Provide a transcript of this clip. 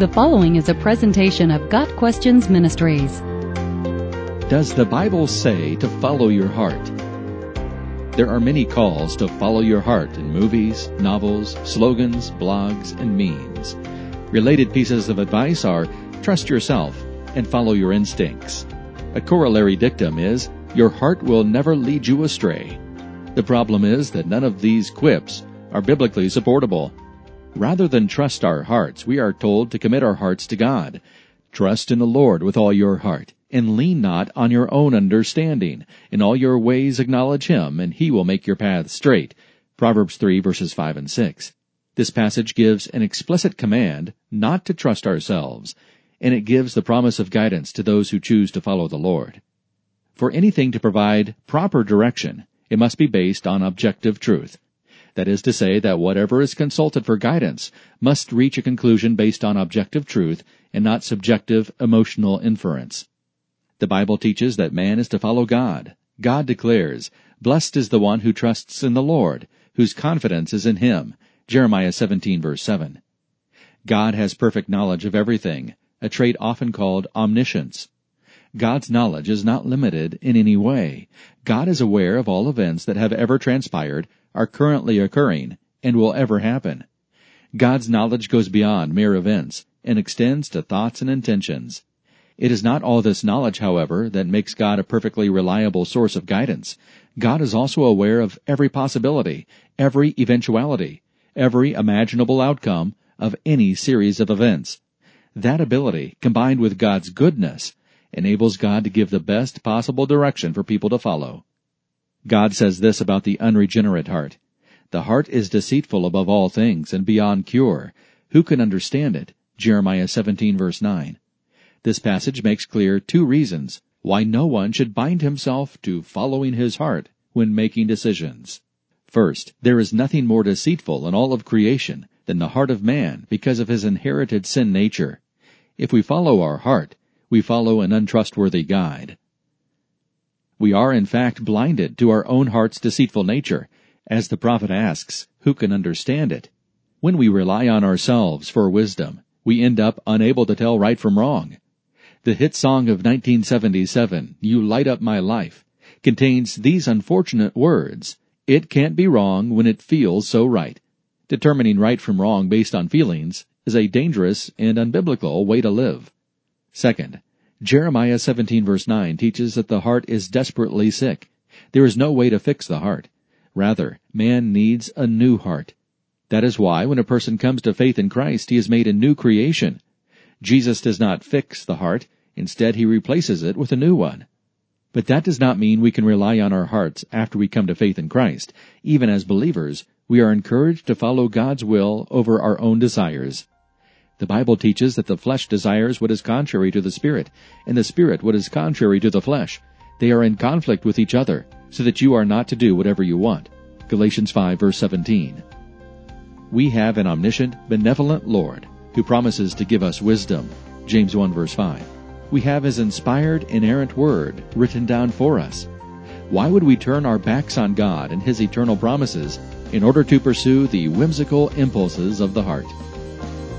The following is a presentation of Got Questions Ministries. Does the Bible say to follow your heart? There are many calls to follow your heart in movies, novels, slogans, blogs, and memes. Related pieces of advice are trust yourself and follow your instincts. A corollary dictum is your heart will never lead you astray. The problem is that none of these quips are biblically supportable. Rather than trust our hearts, we are told to commit our hearts to God. Trust in the Lord with all your heart, and lean not on your own understanding. In all your ways acknowledge Him, and He will make your paths straight. Proverbs 3 verses 5 and 6. This passage gives an explicit command not to trust ourselves, and it gives the promise of guidance to those who choose to follow the Lord. For anything to provide proper direction, it must be based on objective truth. That is to say that whatever is consulted for guidance must reach a conclusion based on objective truth and not subjective emotional inference. The Bible teaches that man is to follow God. God declares, Blessed is the one who trusts in the Lord, whose confidence is in him. Jeremiah 17 verse 7. God has perfect knowledge of everything, a trait often called omniscience. God's knowledge is not limited in any way. God is aware of all events that have ever transpired, are currently occurring, and will ever happen. God's knowledge goes beyond mere events and extends to thoughts and intentions. It is not all this knowledge, however, that makes God a perfectly reliable source of guidance. God is also aware of every possibility, every eventuality, every imaginable outcome of any series of events. That ability, combined with God's goodness, enables God to give the best possible direction for people to follow. God says this about the unregenerate heart. The heart is deceitful above all things and beyond cure. Who can understand it? Jeremiah 17 verse 9. This passage makes clear two reasons why no one should bind himself to following his heart when making decisions. First, there is nothing more deceitful in all of creation than the heart of man because of his inherited sin nature. If we follow our heart, we follow an untrustworthy guide. We are in fact blinded to our own heart's deceitful nature. As the prophet asks, who can understand it? When we rely on ourselves for wisdom, we end up unable to tell right from wrong. The hit song of 1977, You Light Up My Life, contains these unfortunate words, It can't be wrong when it feels so right. Determining right from wrong based on feelings is a dangerous and unbiblical way to live. Second, Jeremiah 17 verse 9 teaches that the heart is desperately sick. There is no way to fix the heart. Rather, man needs a new heart. That is why when a person comes to faith in Christ, he is made a new creation. Jesus does not fix the heart. Instead, he replaces it with a new one. But that does not mean we can rely on our hearts after we come to faith in Christ. Even as believers, we are encouraged to follow God's will over our own desires. The Bible teaches that the flesh desires what is contrary to the Spirit, and the Spirit what is contrary to the flesh. They are in conflict with each other, so that you are not to do whatever you want. Galatians 5 verse 17. We have an omniscient, benevolent Lord who promises to give us wisdom. James 1 verse 5. We have his inspired, inerrant word written down for us. Why would we turn our backs on God and his eternal promises in order to pursue the whimsical impulses of the heart?